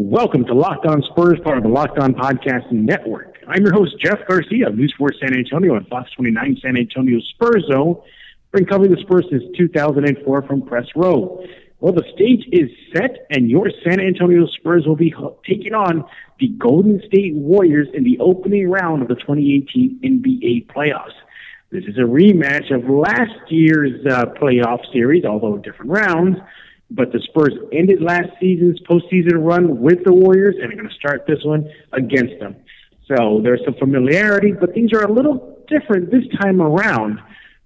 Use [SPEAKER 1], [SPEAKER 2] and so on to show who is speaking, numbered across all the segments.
[SPEAKER 1] Welcome to Locked On Spurs, part of the Locked On Podcast Network. I'm your host, Jeff Garcia of News 4 San Antonio and Fox 29 San Antonio Spurs Zone. Been covering the Spurs since 2004 from Press Row. Well, the stage is set, and your San Antonio Spurs will be taking on the Golden State Warriors in the opening round of the 2018 NBA playoffs. This is a rematch of last year's uh, playoff series, although different rounds. But the Spurs ended last season's postseason run with the Warriors and they're going to start this one against them. So there's some familiarity, but things are a little different this time around.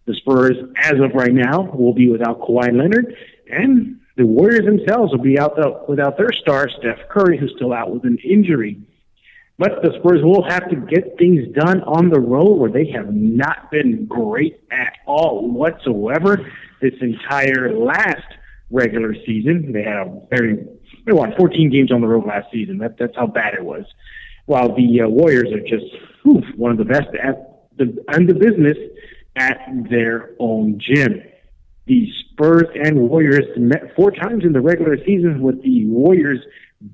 [SPEAKER 1] The Spurs, as of right now, will be without Kawhi Leonard, and the Warriors themselves will be out the, without their star, Steph Curry, who's still out with an injury. But the Spurs will have to get things done on the road where they have not been great at all whatsoever this entire last regular season. They had a very they won 14 games on the road last season. That that's how bad it was. While the uh, Warriors are just whew, one of the best at the and the business at their own gym. The Spurs and Warriors met four times in the regular season, with the Warriors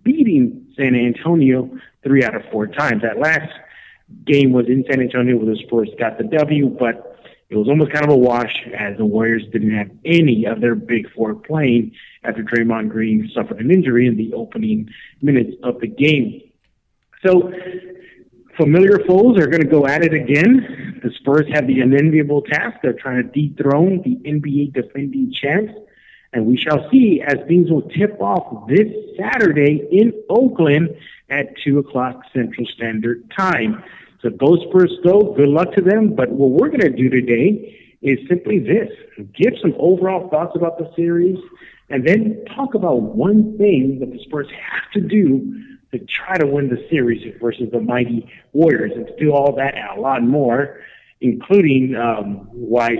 [SPEAKER 1] beating San Antonio three out of four times. That last game was in San Antonio where the Spurs got the W, but it was almost kind of a wash as the Warriors didn't have any of their big four playing after Draymond Green suffered an injury in the opening minutes of the game. So familiar foes are going to go at it again. The Spurs have the unenviable task of trying to dethrone the NBA defending champs. And we shall see as things will tip off this Saturday in Oakland at 2 o'clock Central Standard Time. So those Spurs go, good luck to them. But what we're going to do today is simply this give some overall thoughts about the series and then talk about one thing that the Spurs have to do to try to win the series versus the mighty Warriors. And to do all that and a lot more, including um, why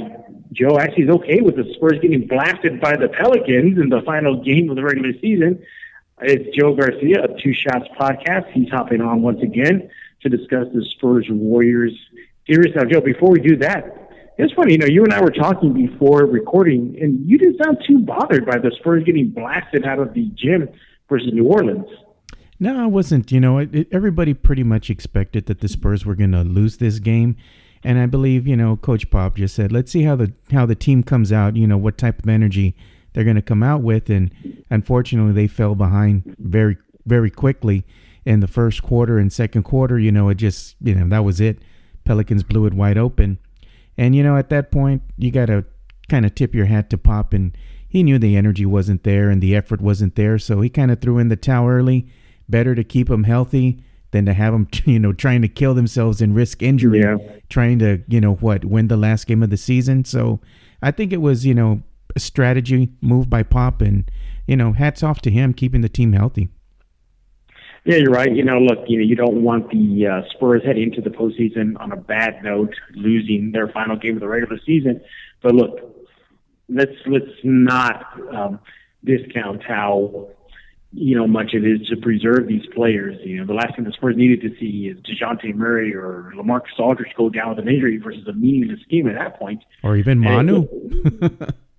[SPEAKER 1] Joe actually is okay with the Spurs getting blasted by the Pelicans in the final game of the regular season. It's Joe Garcia of Two Shots Podcast. He's hopping on once again to discuss the Spurs Warriors series. Now, Joe, before we do that, it's funny, you know, you and I were talking before recording, and you didn't sound too bothered by the Spurs getting blasted out of the gym versus New Orleans.
[SPEAKER 2] No, I wasn't. You know, it, it, everybody pretty much expected that the Spurs were going to lose this game, and I believe you know Coach Pop just said, "Let's see how the how the team comes out. You know, what type of energy they're going to come out with." And unfortunately, they fell behind very very quickly in the first quarter and second quarter, you know, it just, you know, that was it. Pelicans blew it wide open. And, you know, at that point, you got to kind of tip your hat to Pop. And he knew the energy wasn't there and the effort wasn't there. So he kind of threw in the towel early. Better to keep them healthy than to have them, you know, trying to kill themselves and risk injury, yeah. trying to, you know, what, win the last game of the season. So I think it was, you know, a strategy move by Pop. And, you know, hats off to him keeping the team healthy.
[SPEAKER 1] Yeah, you're right. You know, look, you know, you don't want the uh, Spurs heading into the postseason on a bad note, losing their final game of the regular season. But look, let's let's not um, discount how you know much it is to preserve these players. You know, the last thing the Spurs needed to see is Dejounte Murray or LaMarcus Aldridge go down with an injury versus a meaningless game at that point,
[SPEAKER 2] or even Manu.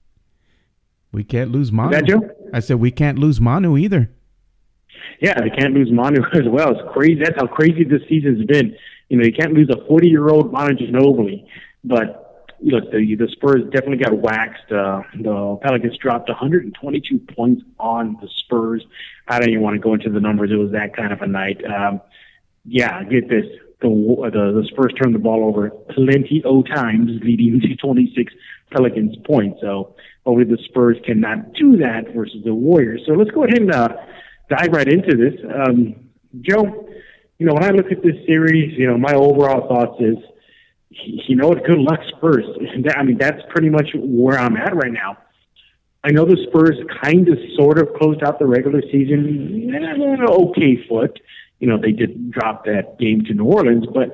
[SPEAKER 2] we can't lose Manu. I said we can't lose Manu either.
[SPEAKER 1] Yeah, they can't lose Manu as well. It's crazy. That's how crazy this season's been. You know, you can't lose a 40 year old Manu Ginobili. But look, the the Spurs definitely got waxed. Uh, the Pelicans dropped 122 points on the Spurs. I don't even want to go into the numbers. It was that kind of a night. Um, yeah, get this. The, the the Spurs turned the ball over plenty of times, leading to 26 Pelicans points. So hopefully the Spurs cannot do that versus the Warriors. So let's go ahead and uh, dive right into this. Um, Joe, you know, when I look at this series, you know, my overall thoughts is, you know what, good luck Spurs. I mean, that's pretty much where I'm at right now. I know the Spurs kind of sort of closed out the regular season on okay foot. You know, they did drop that game to New Orleans, but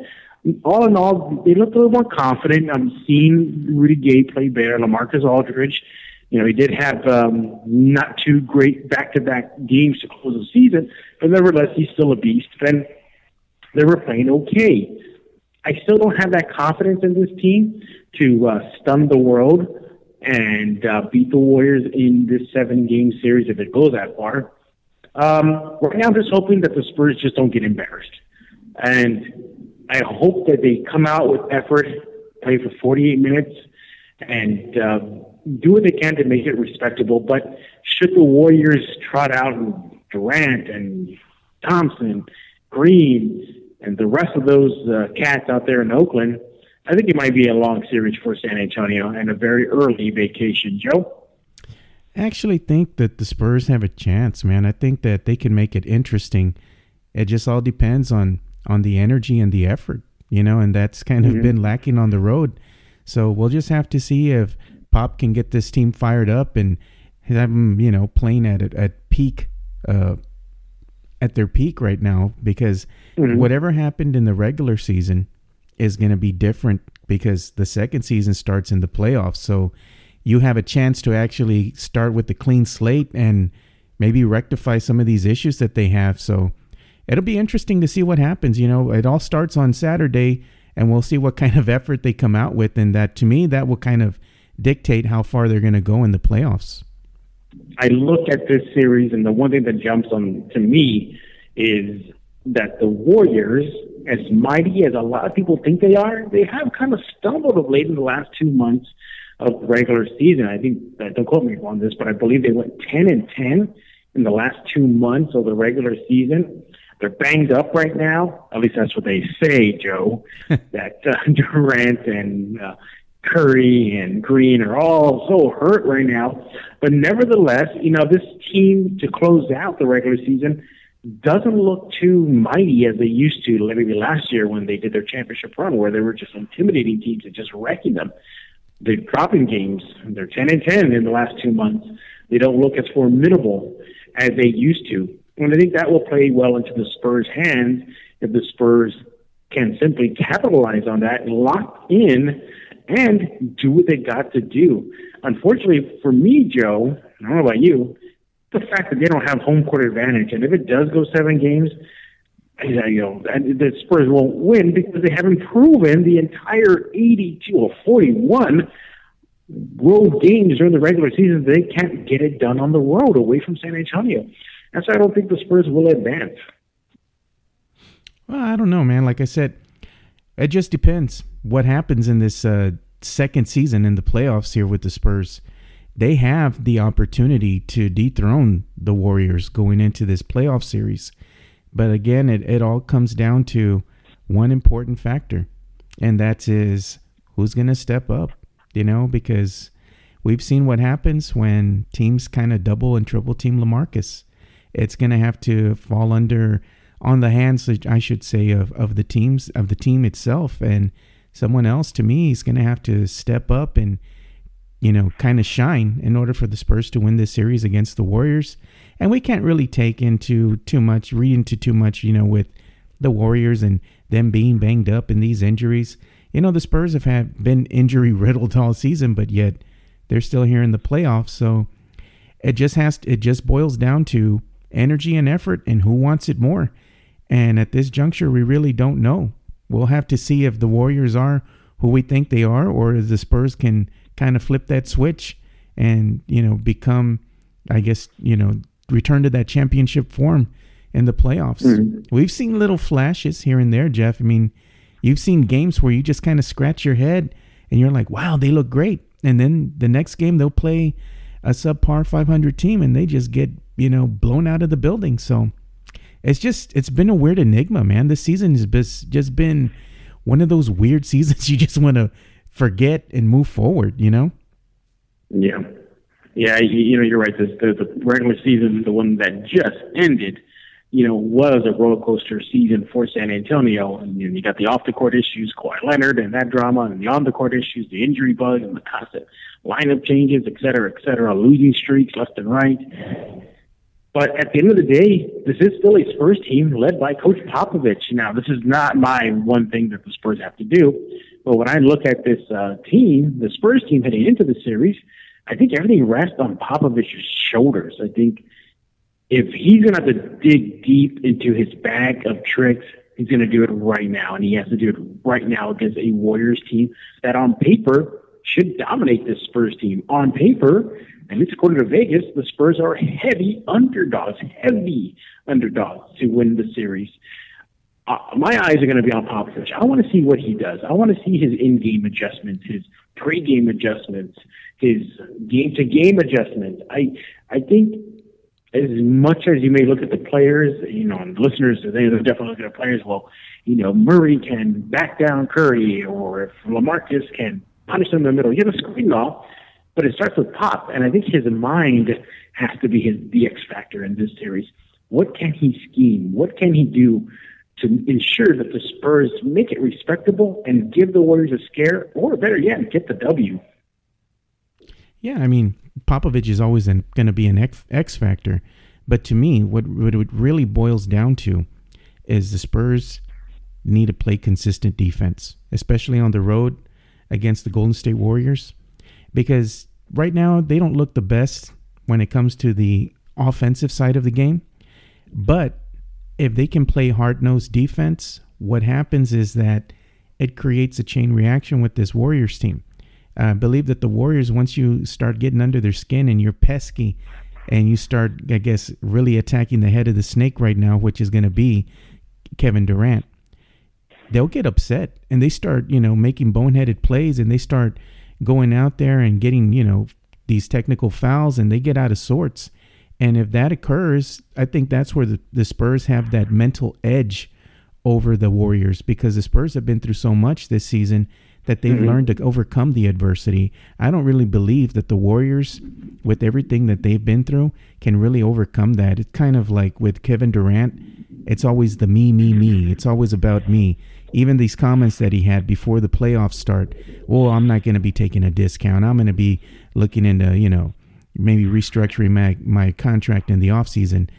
[SPEAKER 1] all in all, they looked a little more confident. I'm seeing Rudy Gay play better. LaMarcus Aldridge you know, he did have um, not too great back-to-back games to close the season, but nevertheless, he's still a beast. And they were playing okay. I still don't have that confidence in this team to uh, stun the world and uh, beat the Warriors in this seven-game series if it goes that far. Um, right now, I'm just hoping that the Spurs just don't get embarrassed, and I hope that they come out with effort, play for 48 minutes, and uh, do what they can to make it respectable. But should the Warriors trot out Durant and Thompson, Green, and the rest of those uh, cats out there in Oakland, I think it might be a long series for San Antonio and a very early vacation. Joe?
[SPEAKER 2] I actually think that the Spurs have a chance, man. I think that they can make it interesting. It just all depends on on the energy and the effort, you know, and that's kind mm-hmm. of been lacking on the road. So we'll just have to see if Pop can get this team fired up and have them, you know, playing at at peak, uh, at their peak right now. Because mm-hmm. whatever happened in the regular season is going to be different because the second season starts in the playoffs. So you have a chance to actually start with a clean slate and maybe rectify some of these issues that they have. So it'll be interesting to see what happens. You know, it all starts on Saturday and we'll see what kind of effort they come out with. And that to me, that will kind of dictate how far they're going to go in the playoffs.
[SPEAKER 1] I look at this series, and the one thing that jumps on to me is that the Warriors, as mighty as a lot of people think they are, they have kind of stumbled of late in the last two months of the regular season. I think, uh, don't quote me on this, but I believe they went 10 and 10 in the last two months of the regular season. They're banged up right now. At least that's what they say, Joe. that uh, Durant and uh, Curry and Green are all so hurt right now. But nevertheless, you know, this team to close out the regular season doesn't look too mighty as they used to maybe last year when they did their championship run where they were just intimidating teams and just wrecking them. They're dropping games. They're 10 and 10 in the last two months. They don't look as formidable as they used to. And I think that will play well into the Spurs' hands if the Spurs can simply capitalize on that and lock in and do what they got to do. Unfortunately for me, Joe, I don't know about you, the fact that they don't have home court advantage, and if it does go seven games, you know, the Spurs won't win because they haven't proven the entire 82 or 41 road games during the regular season. They can't get it done on the road away from San Antonio. And so I don't think the Spurs will advance.
[SPEAKER 2] Well, I don't know, man. Like I said, it just depends what happens in this uh, second season in the playoffs here with the Spurs. They have the opportunity to dethrone the Warriors going into this playoff series. But again, it, it all comes down to one important factor, and that is who's going to step up, you know, because we've seen what happens when teams kind of double and triple team LaMarcus. It's going to have to fall under on the hands, I should say, of, of the teams of the team itself, and someone else to me is going to have to step up and you know kind of shine in order for the Spurs to win this series against the Warriors and we can't really take into too much, read into too much, you know, with the Warriors and them being banged up in these injuries. You know, the Spurs have had been injury riddled all season, but yet they're still here in the playoffs. So it just has to, it just boils down to energy and effort and who wants it more. And at this juncture, we really don't know. We'll have to see if the Warriors are who we think they are, or if the Spurs can kind of flip that switch and you know become, I guess you know return to that championship form in the playoffs. Mm-hmm. We've seen little flashes here and there, Jeff. I mean, you've seen games where you just kind of scratch your head and you're like, wow, they look great. And then the next game they'll play a subpar 500 team and they just get, you know, blown out of the building. So it's just, it's been a weird enigma, man. This season has just been one of those weird seasons you just want to forget and move forward, you know?
[SPEAKER 1] Yeah. Yeah, you, you know, you're right. The, the, the regular season, the one that just ended, you know, was a roller coaster season for San Antonio. And you, know, you got the off the court issues, Kawhi Leonard and that drama, and the on the court issues, the injury bug, and the constant lineup changes, et cetera, et cetera, losing streaks left and right. But at the end of the day, this is Philly's first team led by Coach Popovich. Now, this is not my one thing that the Spurs have to do. But when I look at this uh, team, the Spurs team heading into the series, I think everything rests on Popovich's shoulders. I think if he's going to have to dig deep into his bag of tricks, he's going to do it right now. And he has to do it right now against a Warriors team that on paper should dominate this Spurs team. On paper, at least according to Vegas, the Spurs are heavy underdogs, heavy underdogs to win the series. Uh, my eyes are going to be on Popovich. I want to see what he does. I want to see his in-game adjustments, his pre-game adjustments, his game-to-game adjustments. I I think as much as you may look at the players, you know, and listeners, they, they're definitely looking at players. Well, you know, Murray can back down Curry, or if LaMarcus can punish them in the middle. You have a screen all, but it starts with Pop, and I think his mind has to be his the X factor in this series. What can he scheme? What can he do to ensure that the Spurs make it respectable and give the Warriors a scare, or better yet, get the W?
[SPEAKER 2] Yeah, I mean, Popovich is always going to be an X, X factor, but to me, what what it really boils down to is the Spurs need to play consistent defense, especially on the road against the Golden State Warriors, because right now they don't look the best when it comes to the offensive side of the game. But if they can play hard nosed defense, what happens is that it creates a chain reaction with this Warriors team. I believe that the Warriors, once you start getting under their skin and you're pesky and you start, I guess, really attacking the head of the snake right now, which is going to be Kevin Durant, they'll get upset and they start, you know, making boneheaded plays and they start going out there and getting, you know, these technical fouls and they get out of sorts. And if that occurs, I think that's where the, the Spurs have that mental edge over the Warriors because the Spurs have been through so much this season that they've mm-hmm. learned to overcome the adversity. I don't really believe that the Warriors, with everything that they've been through, can really overcome that. It's kind of like with Kevin Durant, it's always the me, me, me. It's always about me. Even these comments that he had before the playoffs start, well, I'm not going to be taking a discount. I'm going to be looking into, you know, maybe restructuring my, my contract in the offseason.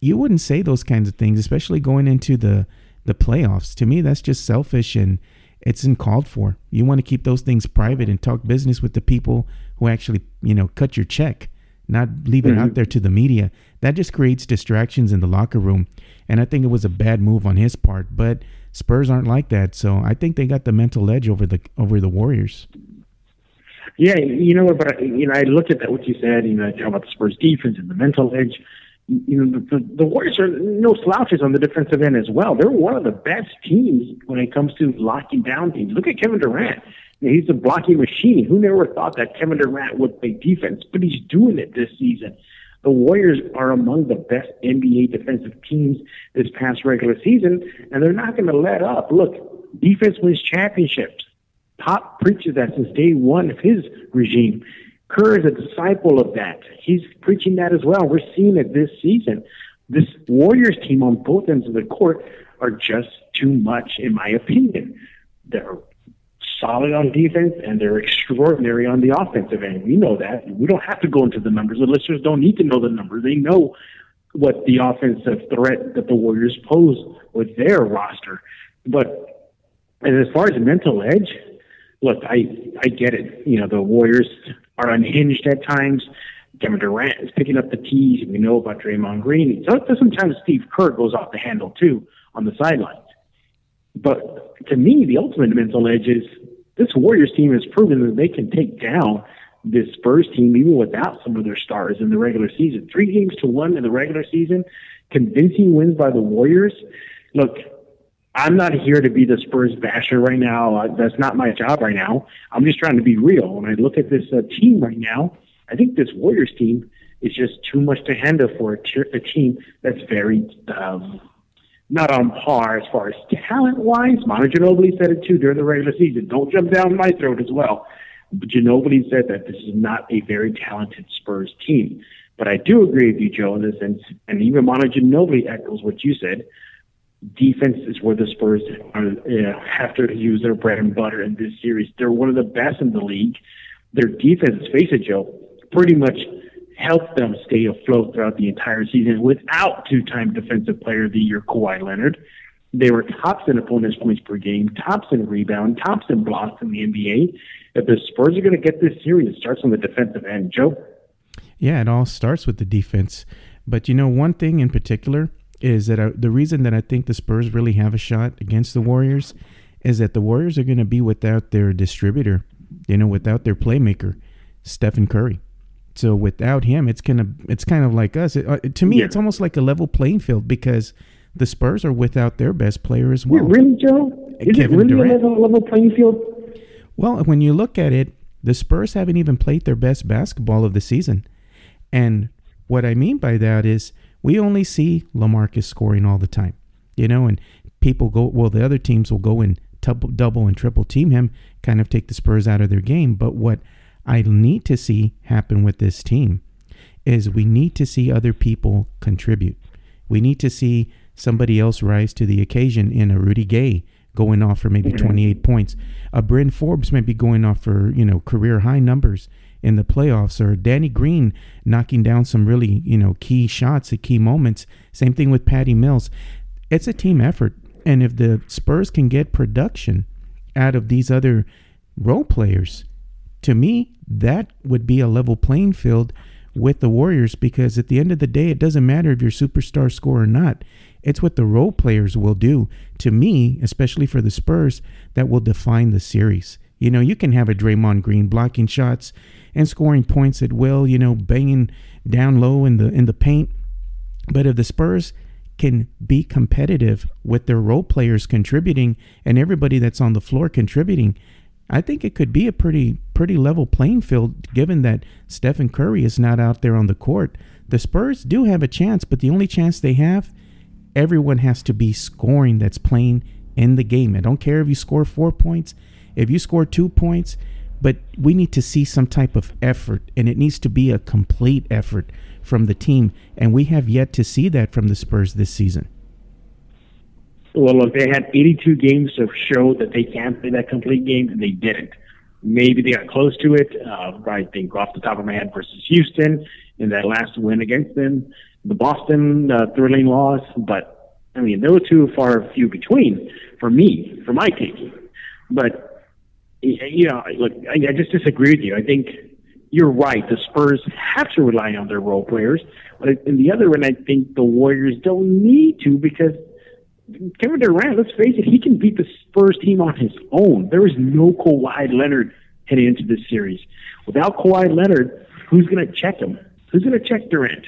[SPEAKER 2] You wouldn't say those kinds of things, especially going into the, the playoffs. To me, that's just selfish and it's uncalled for. You want to keep those things private and talk business with the people who actually, you know, cut your check, not leave it mm-hmm. out there to the media. That just creates distractions in the locker room. And I think it was a bad move on his part. But Spurs aren't like that, so I think they got the mental edge over the over the Warriors.
[SPEAKER 1] Yeah, you know, what, but you know, I looked at that what you said. You know, talk about the Spurs defense and the mental edge you know, the, the Warriors are no slouches on the defensive end as well. They're one of the best teams when it comes to locking down teams. Look at Kevin Durant. He's a blocking machine. Who never thought that Kevin Durant would play defense? But he's doing it this season. The Warriors are among the best NBA defensive teams this past regular season, and they're not going to let up. Look, defense wins championships. Pop preaches that since day one of his regime. Kerr is a disciple of that. He's preaching that as well. We're seeing it this season. This Warriors team on both ends of the court are just too much, in my opinion. They're solid on defense and they're extraordinary on the offensive end. We know that. We don't have to go into the numbers. The listeners don't need to know the numbers. They know what the offensive threat that the Warriors pose with their roster. But as far as mental edge, look, I I get it. You know, the Warriors are unhinged at times. Kevin Durant is picking up the tees. We know about Draymond Green. Sometimes Steve Kerr goes off the handle too on the sidelines. But to me, the ultimate mental edge is this Warriors team has proven that they can take down this Spurs team even without some of their stars in the regular season. Three games to one in the regular season, convincing wins by the Warriors. Look, I'm not here to be the Spurs basher right now. Uh, that's not my job right now. I'm just trying to be real. When I look at this uh, team right now, I think this Warriors team is just too much to handle for a, t- a team that's very um, not on par as far as talent wise. Manu Ginobili said it too during the regular season. Don't jump down my throat as well. But Ginobili said that this is not a very talented Spurs team. But I do agree with you, Joe, in this sense, and even Manu Ginobili echoes what you said defense is where the Spurs are, you know, have to use their bread and butter in this series. They're one of the best in the league. Their defense, face it, Joe, pretty much helped them stay afloat throughout the entire season without two-time Defensive Player of the Year Kawhi Leonard. They were tops in opponents' points per game, tops in rebound, tops in blocks in the NBA. If the Spurs are going to get this series, it starts on the defensive end. Joe?
[SPEAKER 2] Yeah, it all starts with the defense. But you know, one thing in particular is that I, the reason that I think the Spurs really have a shot against the Warriors is that the Warriors are going to be without their distributor, you know, without their playmaker, Stephen Curry. So without him, it's gonna it's kind of like us. It, uh, to me,
[SPEAKER 1] Yeah.
[SPEAKER 2] it's almost like a level playing field because the Spurs are without their best player as well.
[SPEAKER 1] Really, Joe? Is
[SPEAKER 2] Kevin
[SPEAKER 1] it really
[SPEAKER 2] Durant.
[SPEAKER 1] a level, level playing field?
[SPEAKER 2] Well, when you look at it, the Spurs haven't even played their best basketball of the season. And what I mean by that is we only see LaMarcus scoring all the time. You know, and people go well the other teams will go and double, double and triple team him, kind of take the Spurs out of their game, but what I need to see happen with this team is we need to see other people contribute. We need to see somebody else rise to the occasion in a Rudy Gay going off for maybe mm-hmm. 28 points. A Bryn Forbes might be going off for, you know, career high numbers in the playoffs or Danny Green knocking down some really, you know, key shots at key moments. Same thing with Patty Mills. It's a team effort. And if the Spurs can get production out of these other role players, to me, that would be a level playing field with the Warriors because at the end of the day, it doesn't matter if you're superstar score or not. It's what the role players will do to me, especially for the Spurs, that will define the series. You know, you can have a Draymond Green blocking shots and scoring points at will, you know, banging down low in the in the paint. But if the Spurs can be competitive with their role players contributing and everybody that's on the floor contributing, I think it could be a pretty pretty level playing field given that Stephen Curry is not out there on the court. The Spurs do have a chance, but the only chance they have, everyone has to be scoring that's playing in the game. I don't care if you score 4 points, if you score 2 points, but we need to see some type of effort and it needs to be a complete effort from the team and we have yet to see that from the Spurs this season.
[SPEAKER 1] Well, look, they had 82 games to show that they can play that complete game, and they didn't. Maybe they got close to it. Uh, I think off the top of my head versus Houston in that last win against them, the Boston uh, thrilling loss. But I mean, those two are far few between for me, for my taking. But you know, look, I, I just disagree with you. I think you're right. The Spurs have to rely on their role players, but in the other end, I think the Warriors don't need to because Kevin Durant, let's face it, he can beat the Spurs team on his own. There is no Kawhi Leonard heading into this series. Without Kawhi Leonard, who's going to check him? Who's going to check Durant?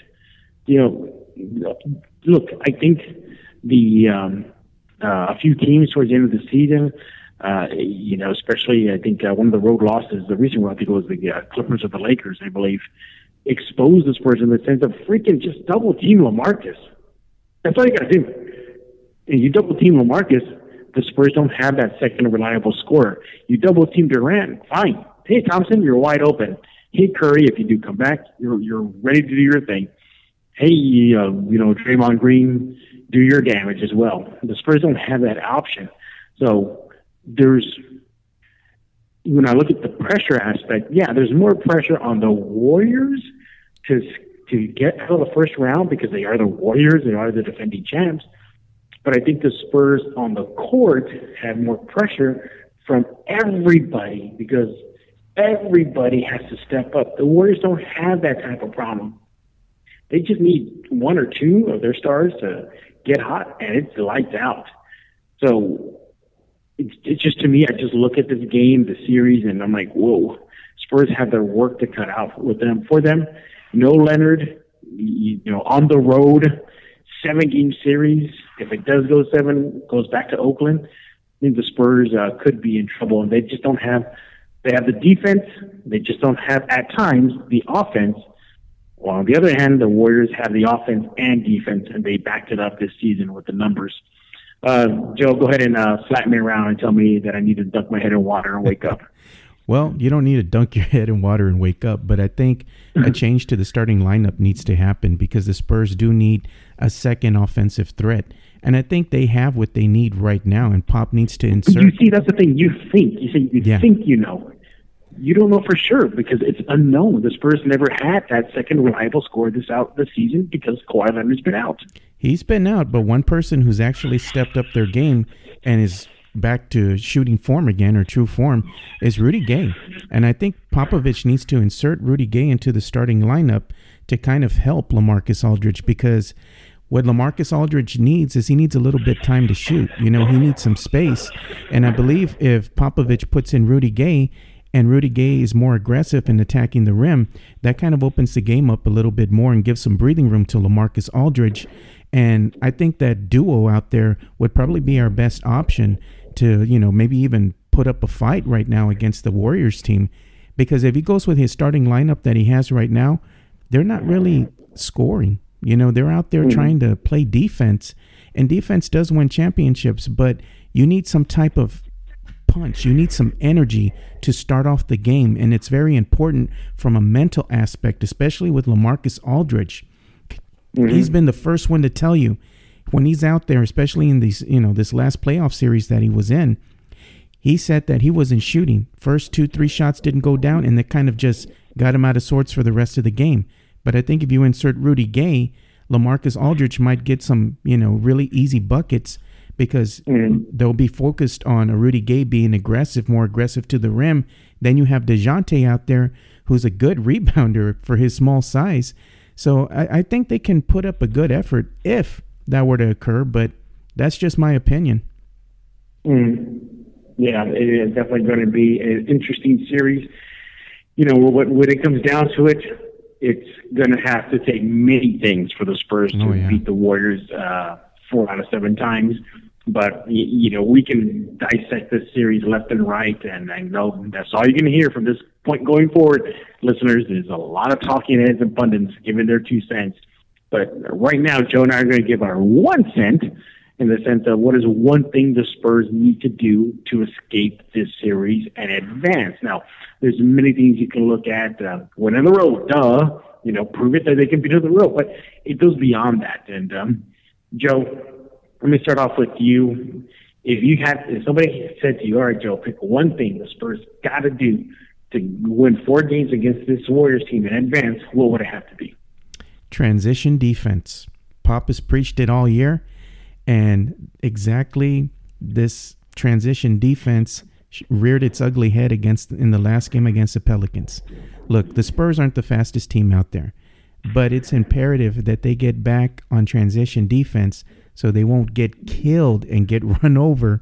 [SPEAKER 1] You know, look, I think the um, uh, a few teams towards the end of the season, uh, you know, especially I think uh, one of the road losses, the recent one I think was the uh, Clippers or the Lakers, I believe, exposed the Spurs in the sense of freaking just double team LaMarcus. That's all you got to do and you double team LaMarcus, the Spurs don't have that second reliable scorer. You double team Durant, fine. Hey Thompson, you're wide open. Hey Curry, if you do come back, you're you're ready to do your thing. Hey, uh, you know Draymond Green, do your damage as well. The Spurs don't have that option, so there's when I look at the pressure aspect, yeah, there's more pressure on the Warriors to to get out of the first round because they are the Warriors, they are the defending champs. But I think the Spurs on the court have more pressure from everybody because everybody has to step up. The Warriors don't have that type of problem. They just need one or two of their stars to get hot, and it's lights out. So it's, it's just to me, I just look at this game, the series, and I'm like, whoa, Spurs have their work to cut out with them. For them, no Leonard, you know, on the road, seven game series. If it does go seven, goes back to Oakland. I think the Spurs uh, could be in trouble, and they just don't have. They have the defense. They just don't have at times the offense. While on the other hand, the Warriors have the offense and defense, and they backed it up this season with the numbers. Uh, Joe, go ahead and uh, slap me around and tell me that I need to dunk my head in water and wake up.
[SPEAKER 2] Well, you don't need to dunk your head in water and wake up, but I think a mm-hmm. change to the starting lineup needs to happen because the Spurs do need a second offensive threat. And I think they have what they need right now, and Pop needs to insert.
[SPEAKER 1] you see, that's the thing. You think you say you
[SPEAKER 2] Yeah.
[SPEAKER 1] think you know. You don't know for sure because it's unknown. The Spurs never had that second reliable scorer this out this season because Kawhi Leonard's been out.
[SPEAKER 2] He's been out, but one person who's actually stepped up their game and is back to shooting form again or true form is Rudy Gay. And I think Popovich needs to insert Rudy Gay into the starting lineup to kind of help LaMarcus Aldridge because what LaMarcus Aldridge needs is he needs a little bit time to shoot. You know, he needs some space. And I believe if Popovich puts in Rudy Gay and Rudy Gay is more aggressive in attacking the rim, that kind of opens the game up a little bit more and gives some breathing room to LaMarcus Aldridge. And I think that duo out there would probably be our best option to, you know, maybe even put up a fight right now against the Warriors team. Because if he goes with his starting lineup that he has right now, they're not really scoring. You know, they're out there mm-hmm. trying to play defense, and defense does win championships, but you need some type of punch. You need some energy to start off the game, and it's very important from a mental aspect, especially with LaMarcus Aldridge. Mm-hmm. He's been the first one to tell you when he's out there, especially in these, you know, this last playoff series that he was in. He said that he wasn't shooting. First two, three shots didn't go down, and that kind of just got him out of sorts for the rest of the game. But I think if you insert Rudy Gay, LaMarcus Aldridge might get some, you know, really easy buckets because mm-hmm. they'll be focused on a Rudy Gay being aggressive, more aggressive to the rim. Then you have DeJounte out there who's a good rebounder for his small size. So I, I think they can put up a good effort if that were to occur, but that's just my opinion.
[SPEAKER 1] Mm. Yeah, it is definitely going to be an interesting series. You know, when it comes down to it, it's going to have to take many things for the Spurs to oh, yeah. beat the Warriors uh, four out of seven times. But you know, we can dissect this series left and right, and I know that's all you're going to hear from this point going forward, listeners. There's a lot of talking heads and pundits giving their two cents. But right now, Joe and I are going to give our one cent in the sense of what is one thing the Spurs need to do to escape this series and advance. Now, there's many things you can look at. Uh, win in the road, duh. You know, prove it that they can beat on the road, but it goes beyond that. And um, Joe, let me start off with you. If you had, if somebody said to you, "All right, Joe, pick one thing the Spurs got to do to win four games against this Warriors team and advance," what would it have to be?
[SPEAKER 2] Transition defense. Pop has preached it all year, and exactly this transition defense reared its ugly head against in the last game against the Pelicans. Look, the Spurs aren't the fastest team out there but it's imperative that they get back on transition defense so they won't get killed and get run over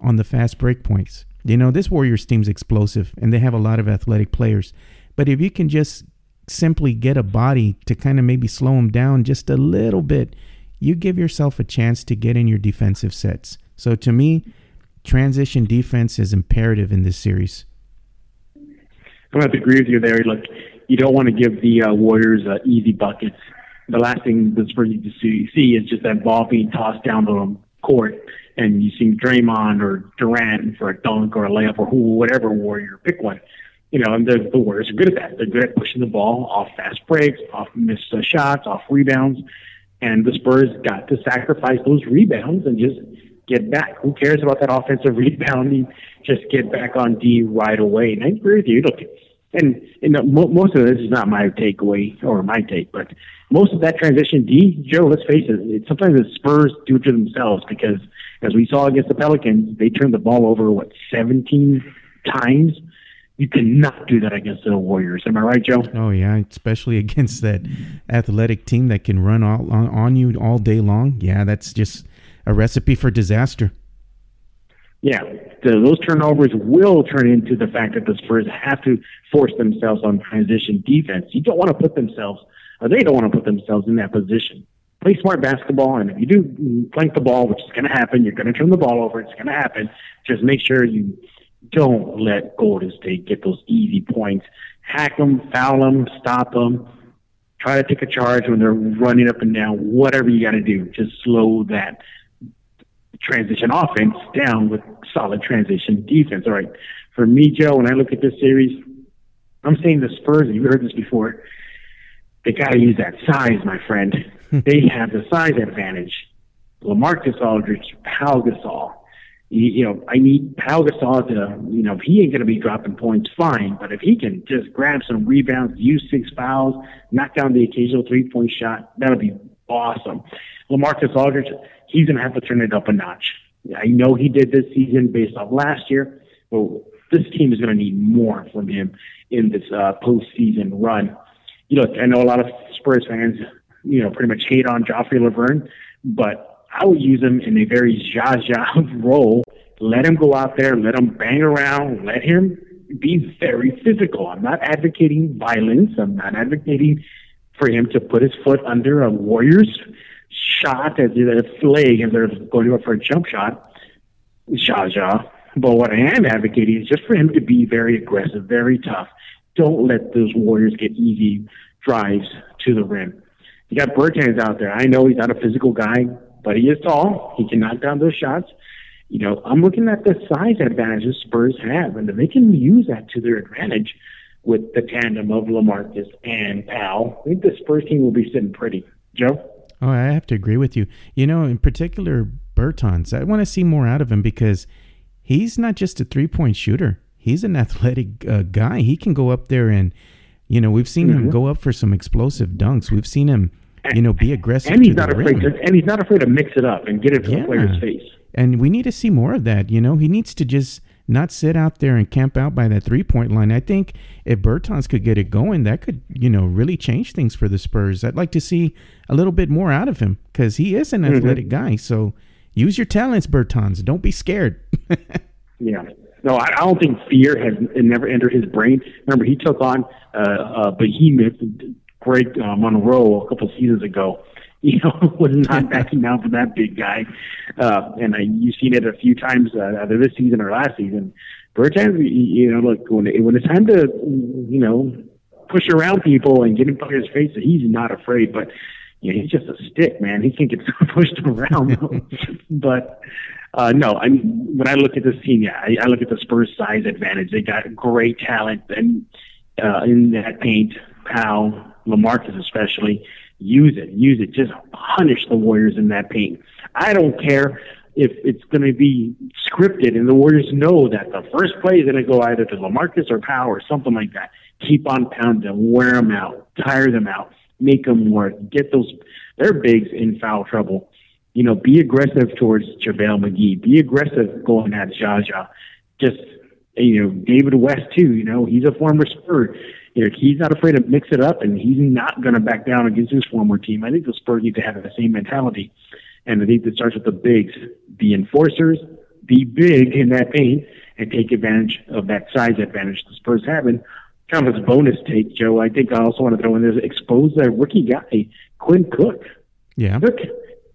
[SPEAKER 2] on the fast break points. You know, this Warriors team's explosive and they have a lot of athletic players. But if you can just simply get a body to kind of maybe slow them down just a little bit, you give yourself a chance to get in your defensive sets. So to me, transition defense is imperative in this series.
[SPEAKER 1] I'm going to agree with you there. Look, you don't want to give the uh, Warriors uh, easy buckets. The last thing that's for you to see, see is just that ball being tossed down the court, and you see Draymond or Durant for a dunk or a layup or who, whatever Warrior, pick one. You know, and the, the Warriors are good at that. They're good at pushing the ball off fast breaks, off missed uh, shots, off rebounds, and the Spurs got to sacrifice those rebounds and just get back. Who cares about that offensive rebounding? Just get back on D right away. And I agree with you. Look, and you know, mo- most of this is not my takeaway or my take, but most of that transition D, Joe, let's face it, it sometimes the Spurs do it to themselves because as we saw against the Pelicans, they turned the ball over what 17 times. You cannot do that against the Warriors. Am I right, Joe?
[SPEAKER 2] Oh yeah, especially against that athletic team that can run all, on, on you all day long. Yeah, that's just a recipe for disaster.
[SPEAKER 1] Yeah, those turnovers will turn into the fact that the Spurs have to force themselves on transition defense. You don't want to put themselves, or they don't want to put themselves in that position. Play smart basketball, and if you do mm, plank the ball, which is going to happen, you're going to turn the ball over. It's going to happen. Just make sure you don't let Golden State get those easy points. Hack them, foul them, stop them. Try to take a charge when they're running up and down. Whatever you got to do, just slow that transition offense down with solid transition defense. All right. For me, Joe, when I look at this series, I'm saying the Spurs, you've heard this before, they got to use that size, my friend. they have the size advantage. LaMarcus Aldridge, Pau Gasol. You, know, I need Pau Gasol to, you know, if he ain't going to be dropping points, fine. But if he can just grab some rebounds, use six fouls, knock down the occasional three point shot, that'll be awesome. LaMarcus Aldridge, he's going to have to turn it up a notch. I know he did this season based off last year, but this team is going to need more from him in this uh, postseason run. You know, I know a lot of Spurs fans, you know, pretty much hate on Joffrey Lauvergne, but I would use him in a very Zaza role. Let him go out there, let him bang around, let him be very physical. I'm not advocating violence. I'm not advocating for him to put his foot under a Warriors shot as a leg and they're going to go for a jump shot. Zaza. But what I am advocating is just for him to be very aggressive, very tough. Don't let those Warriors get easy drives to the rim. You got Bertans out there. I know he's not a physical guy, but he is tall. He can knock down those shots. You know, I'm looking at the size advantages Spurs have, and they can use that to their advantage with the tandem of LaMarcus and Pau. I think the Spurs team will be sitting pretty. Joe?
[SPEAKER 2] Oh, I have to agree with you. You know, in particular, Bertans, I want to see more out of him because he's not just a three point shooter. He's an athletic uh, guy. He can go up there and, you know, we've seen mm-hmm. him go up for some explosive dunks. We've seen him, you know, be aggressive.
[SPEAKER 1] And he's not afraid. To, and he's not afraid to mix it up and get it to yeah. the player's face.
[SPEAKER 2] And we need to see more of that. You know, he needs to just not sit out there and camp out by that three point line. I think if Bertans could get it going, that could, you know, really change things for the Spurs. I'd like to see a little bit more out of him because he is an mm-hmm. athletic guy. So use your talents, Bertans. Don't be scared.
[SPEAKER 1] yeah. No, I, don't think fear has never entered his brain. Remember, he took on uh, uh, Behemoth, Greg uh, Monroe, a couple seasons ago you know, was not backing down for that big guy. Uh, and I, you've seen it a few times, uh, either this season or last season. Bertans, you know, look, when, it, when it's time to, you know, push around people and get in players' face, he's not afraid, but, you know, he's just a stick, man. He can get pushed around. but, uh, no, I mean, when I look at this team, yeah, I, I look at the Spurs size advantage. They got great talent and, uh, in that paint, Pau, LaMarcus especially use it, use it. Just punish the Warriors in that paint. I don't care if it's going to be scripted and the Warriors know that the first play is going to go either to LaMarcus or Pau or something like that. Keep on pounding them, wear them out, tire them out, make them work, get those, their bigs in foul trouble. You know, be aggressive towards JaVale McGee. Be aggressive going at Zaza. Just, you know, David West too, you know, he's a former Spur you know, he's not afraid to mix it up, and he's not going to back down against his former team. I think the Spurs need to have the same mentality, and I think it starts with the bigs, the enforcers, be big in that paint, and take advantage of that size advantage the Spurs have. And kind of as a bonus take, Joe, I think I also want to throw in there expose that rookie guy, Quinn Cook.
[SPEAKER 2] Yeah.
[SPEAKER 1] Look,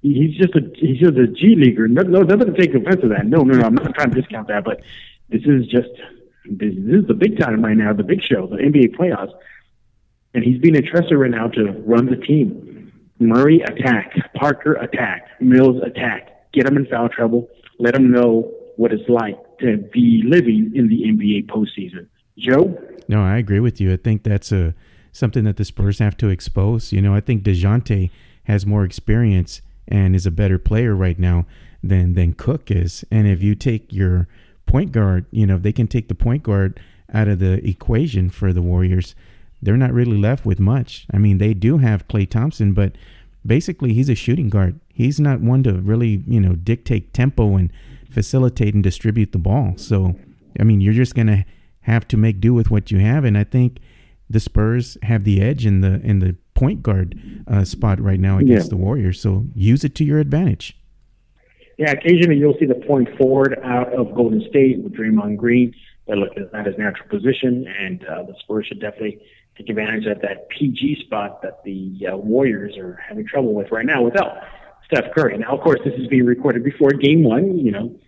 [SPEAKER 1] he's just a he's just a G leaguer. No, no, nothing to take offense to that. No, no, no. I'm not trying to discount that, but this is just this, is the big time right now, the big show, the NBA playoffs. And he's being entrusted right now to run the team. Murray attack, Parker attack, Mills attack. Get them in foul trouble. Let them know what it's like to be living in the NBA postseason. Joe?
[SPEAKER 2] No, I agree with you. I think that's a something that the Spurs have to expose. You know, I think Dejounte has more experience and is a better player right now than than Cook is. And if you take your point guard, you know, if they can take the point guard out of the equation for the Warriors, they're not really left with much. I mean, they do have Klay Thompson, but basically he's a shooting guard. He's not one to really, you know, dictate tempo and facilitate and distribute the ball. So, I mean, you're just going to have to make do with what you have and I think the Spurs have the edge in the in the point guard uh, spot right now against yeah. the Warriors. So, use it to your advantage.
[SPEAKER 1] Yeah, occasionally you'll see the point forward out of Golden State with Draymond Green. They look at that as natural position, and uh, the Spurs should definitely take advantage of that PG spot that the uh, Warriors are having trouble with right now without Steph Curry. Now, of course, this is being recorded before Game One. You know,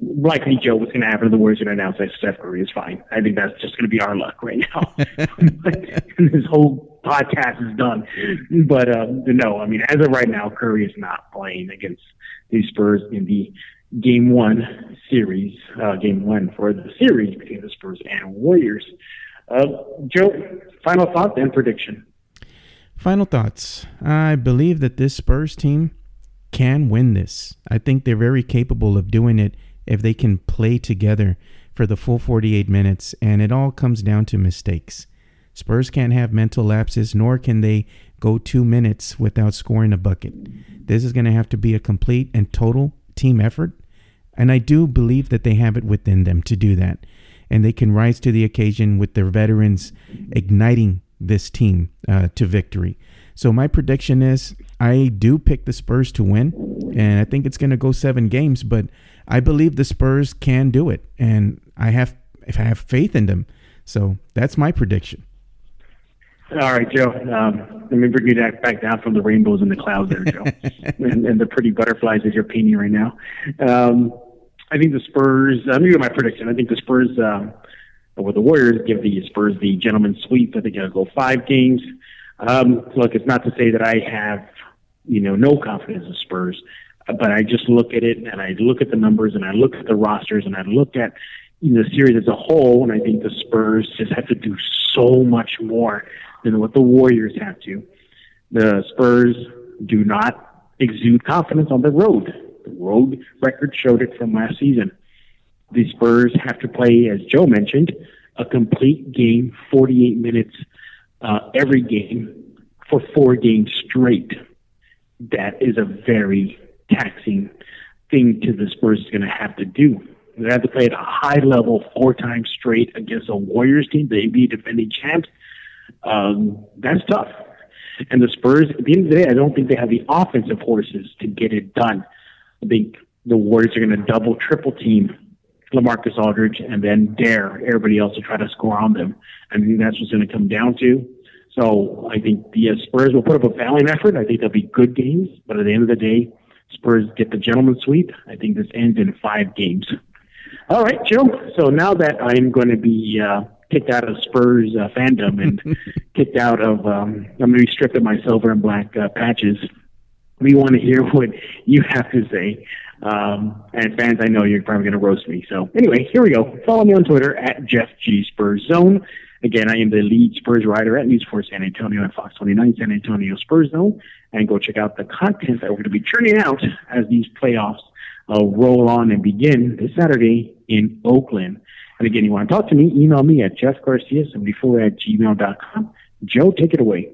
[SPEAKER 1] likely Joe was going to happen. The Warriors going to announce that Steph Curry is fine. I think that's just going to be our luck right now. this whole podcast is done. But uh, no, I mean, as of right now, Curry is not playing against the Spurs in the game one series, uh, game one for the series between the Spurs and Warriors. Uh, Joe, final thought and prediction.
[SPEAKER 2] Final thoughts. I believe that this Spurs team can win this. I think they're very capable of doing it if they can play together for the full 48 minutes, and it all comes down to mistakes. Spurs can't have mental lapses, nor can they go two minutes without scoring a bucket. This is going to have to be a complete and total team effort. And I do believe that they have it within them to do that. And they can rise to the occasion with their veterans igniting this team uh, to victory. So my prediction is I do pick the Spurs to win. And I think it's going to go seven games, but I believe the Spurs can do it. And I have I have faith in them. So that's my prediction.
[SPEAKER 1] All right, Joe. Um, let me bring you back down from the rainbows and the clouds there, Joe, and, and, the pretty butterflies that you're painting right now. Um, I think the Spurs. I'm going to my prediction. I think the Spurs, um, with the Warriors, give the Spurs the gentleman sweep. I think it'll go five games. Um, look, it's not to say that I have, you know, no confidence in the Spurs, but I just look at it and I look at the numbers and I look at the rosters and I look at you know, the series as a whole, and I think the Spurs just have to do so much more than what the Warriors have to. The Spurs do not exude confidence on the road. The road record showed it from last season. The Spurs have to play, as Joe mentioned, a complete game, 48 minutes uh, every game for four games straight. That is a very taxing thing to the Spurs is going to have to do. They have to play at a high level four times straight against a Warriors team, the be defending champs. Um, that's tough. And the Spurs, at the end of the day, I don't think they have the offensive horses to get it done. I think the Warriors are going to double, triple team LaMarcus Aldridge and then dare everybody else to try to score on them. I think that's what's going to come down to. So I think the uh, Spurs will put up a valiant effort. I think they'll be good games, but at the end of the day, Spurs get the gentleman's sweep. I think this ends in five games. All right, Joe. So now that I'm going to be uh, kicked out of Spurs uh, fandom and kicked out of, um, I'm going to be stripped of my silver and black uh, patches. We want to hear what you have to say. Um, and fans, I know you're probably going to roast me. So anyway, here we go. Follow me on Twitter at Jeff G Spurs Zone. Again, I am the lead Spurs writer at News for San Antonio and Fox 29 San Antonio Spurs Zone. And go check out the content that we're going to be churning out as these playoffs uh, roll on and begin this Saturday in Oakland. And again, you want to talk to me, email me at jeffgarcia74 at gmail.com. Joe, take it away.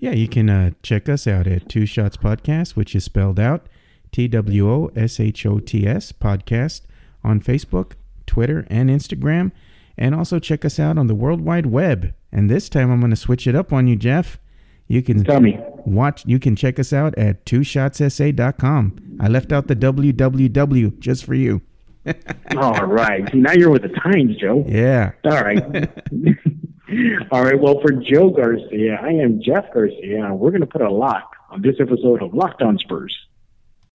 [SPEAKER 2] Yeah, you can uh, check us out at Two Shots Podcast, which is spelled out T W O S H O T S Podcast on Facebook, Twitter, and Instagram. And also check us out on the World Wide Web. And this time I'm going to switch it up on you, Jeff. You can
[SPEAKER 1] tell me
[SPEAKER 2] watch. You can check us out at two twoshotssa.com. I left out the www just for you.
[SPEAKER 1] All right. Now you're with the times, Joe.
[SPEAKER 2] Yeah.
[SPEAKER 1] All right. All right. Well, for Joe Garcia, I am Jeff Garcia, and we're going to put a lock on this episode of Locked On Spurs.